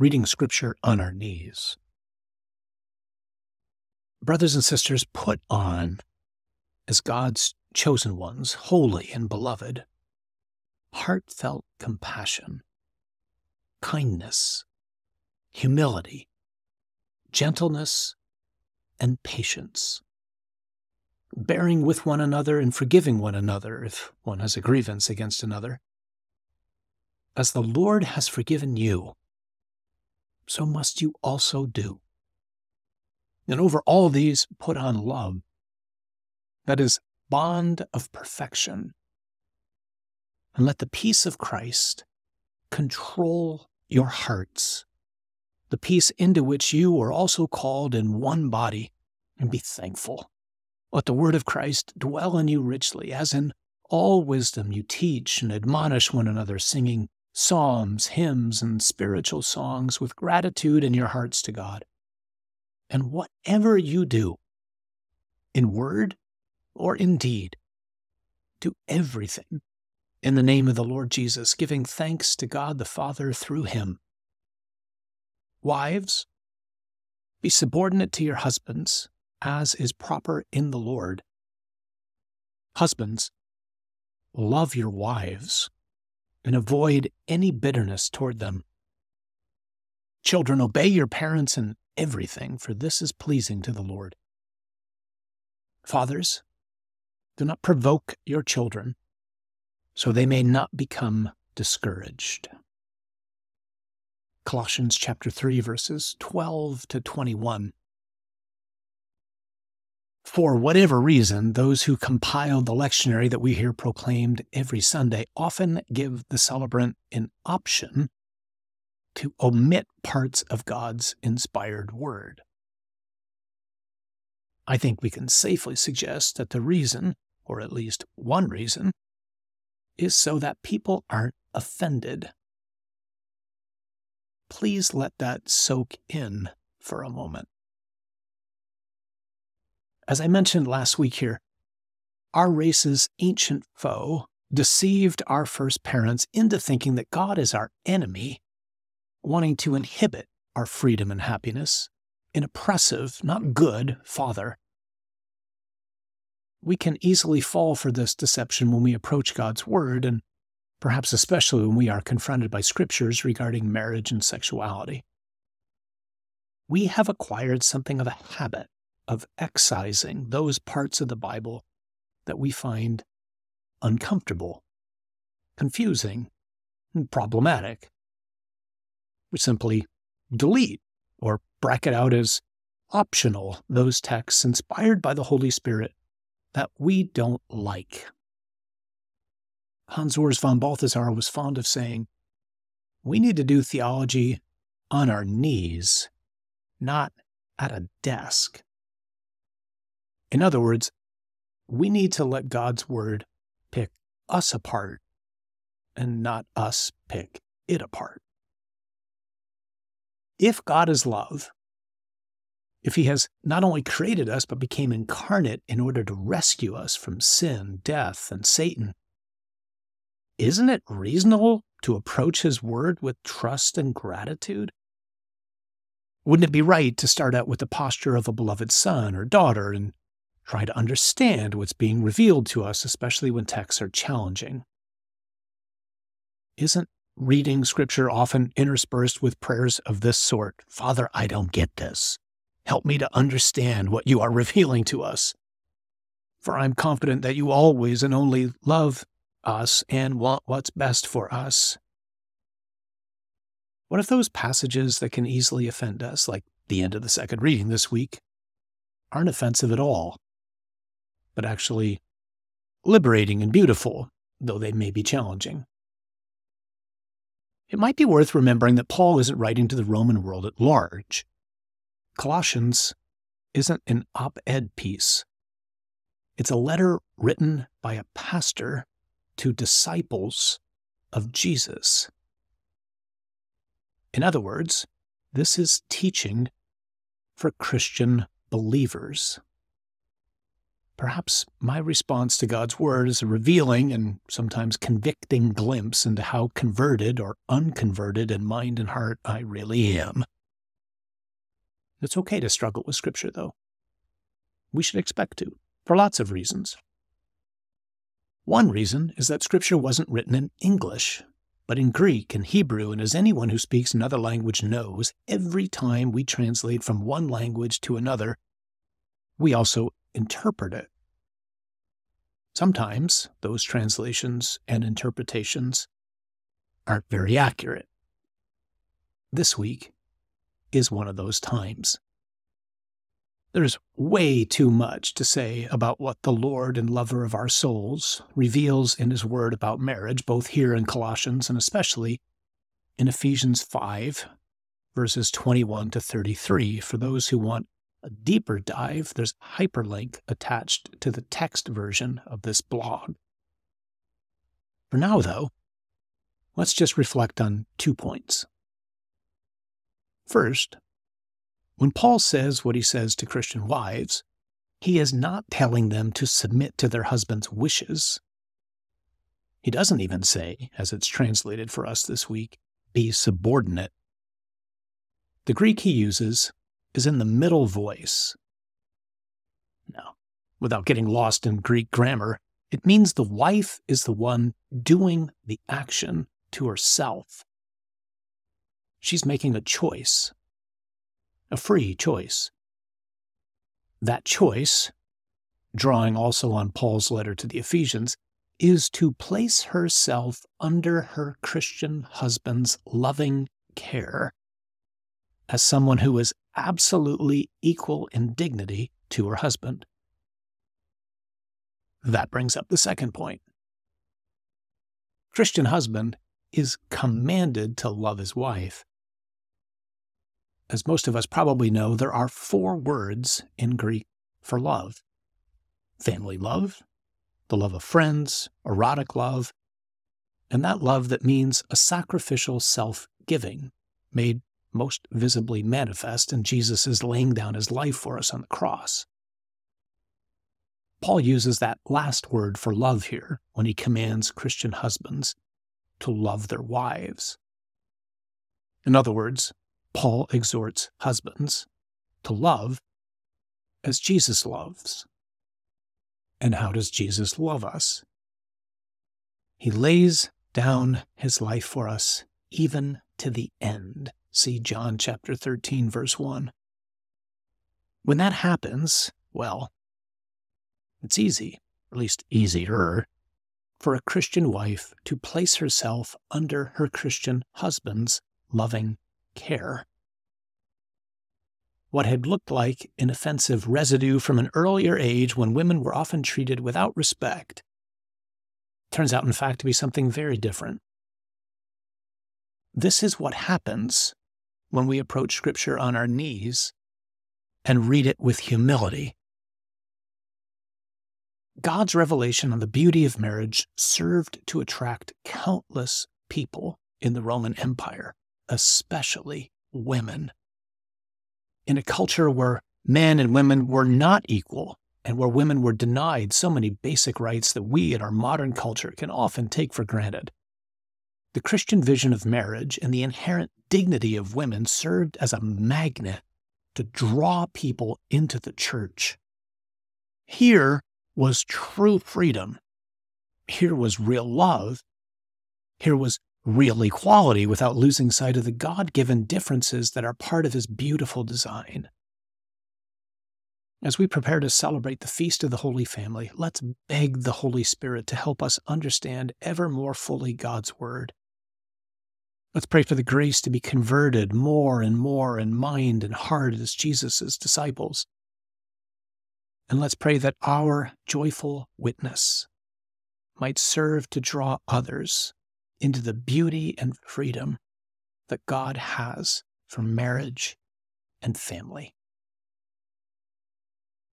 reading scripture on our knees. Brothers and sisters, put on, as God's chosen ones, holy and beloved, heartfelt compassion, kindness, humility, gentleness, and patience, bearing with one another and forgiving one another if one has a grievance against another. As the Lord has forgiven you, so must you also do. And over all these, put on love. That is, bond of perfection. And let the peace of Christ control your hearts, the peace into which you are also called in one body, and be thankful. Let the word of Christ dwell in you richly, as in all wisdom you teach and admonish one another, singing psalms, hymns, and spiritual songs with gratitude in your hearts to God. And whatever you do, in word or in deed, do everything in the name of the Lord Jesus, giving thanks to God the Father through him. Wives, be subordinate to your husbands, as is proper in the Lord. Husbands, love your wives and avoid any bitterness toward them. Children, obey your parents in everything, for this is pleasing to the Lord. Fathers, do not provoke your children, so they may not become discouraged. Colossians chapter 3 verses 12 to 21. For whatever reason, those who compiled the lectionary that we hear proclaimed every Sunday often give the celebrant an option to omit parts of God's inspired word. I think we can safely suggest that the reason, or at least one reason, is so that people aren't offended. Please let that soak in for a moment. As I mentioned last week here, our race's ancient foe deceived our first parents into thinking that God is our enemy, wanting to inhibit our freedom and happiness, an oppressive, not good father. We can easily fall for this deception when we approach God's Word, and perhaps especially when we are confronted by scriptures regarding marriage and sexuality. We have acquired something of a habit of excising those parts of the Bible that we find uncomfortable, confusing, and problematic. We simply delete or bracket out as optional those texts inspired by the Holy Spirit that we don't like. Hans Urs von Balthasar was fond of saying, We need to do theology on our knees, not at a desk. In other words, we need to let God's word pick us apart and not us pick it apart. If God is love, if he has not only created us, but became incarnate in order to rescue us from sin, death, and Satan, isn't it reasonable to approach his word with trust and gratitude? Wouldn't it be right to start out with the posture of a beloved son or daughter and try to understand what's being revealed to us, especially when texts are challenging. Isn't reading scripture often interspersed with prayers of this sort? Father, I don't get this. Help me to understand what you are revealing to us. For I'm confident that you always and only love us and want what's best for us. What if those passages that can easily offend us, like the end of the second reading this week, aren't offensive at all? But actually liberating and beautiful, though they may be challenging. It might be worth remembering that Paul isn't writing to the Roman world at large. Colossians isn't an op ed piece, it's a letter written by a pastor to disciples of Jesus. In other words, this is teaching for Christian believers. Perhaps my response to God's Word is a revealing and sometimes convicting glimpse into how converted or unconverted in mind and heart I really am. It's okay to struggle with Scripture, though. We should expect to, for lots of reasons. One reason is that Scripture wasn't written in English, but in Greek and Hebrew, and as anyone who speaks another language knows, every time we translate from one language to another, we also interpret it. Sometimes those translations and interpretations aren't very accurate. This week is one of those times. There's way too much to say about what the Lord and lover of our souls reveals in His Word about marriage, both here in Colossians and especially in Ephesians 5, verses 21 to 33, for those who want a deeper dive, there's a hyperlink attached to the text version of this blog. For now, though, let's just reflect on two points. First, when Paul says what he says to Christian wives, he is not telling them to submit to their husband's wishes. He doesn't even say, as it's translated for us this week, be subordinate. The Greek he uses is in the middle voice. Now, without getting lost in Greek grammar, it means the wife is the one doing the action to herself. She's making a choice, a free choice. That choice, drawing also on Paul's letter to the Ephesians, is to place herself under her Christian husband's loving care as someone who is absolutely equal in dignity to her husband. That brings up the second point. Christian husband is commanded to love his wife. As most of us probably know, there are four words in Greek for love family love, the love of friends, erotic love, and that love that means a sacrificial self giving made most visibly manifest in Jesus' is laying down his life for us on the cross. Paul uses that last word for love here when he commands Christian husbands to love their wives. In other words, Paul exhorts husbands to love as Jesus loves. And how does Jesus love us? He lays down his life for us even to the end. See John chapter 13, verse 1. When that happens, well, it's easy, at least easier, for a Christian wife to place herself under her Christian husband's loving care. What had looked like an offensive residue from an earlier age when women were often treated without respect turns out, in fact, to be something very different. This is what happens when we approach Scripture on our knees and read it with humility. God's revelation on the beauty of marriage served to attract countless people in the Roman Empire, especially women. In a culture where men and women were not equal and where women were denied so many basic rights that we in our modern culture can often take for granted, the Christian vision of marriage and the inherent dignity of women served as a magnet to draw people into the church. Here was true freedom. Here was real love. Here was real equality without losing sight of the God given differences that are part of His beautiful design. As we prepare to celebrate the Feast of the Holy Family, let's beg the Holy Spirit to help us understand ever more fully God's Word Let's pray for the grace to be converted more and more in mind and heart as Jesus' disciples. And let's pray that our joyful witness might serve to draw others into the beauty and freedom that God has for marriage and family.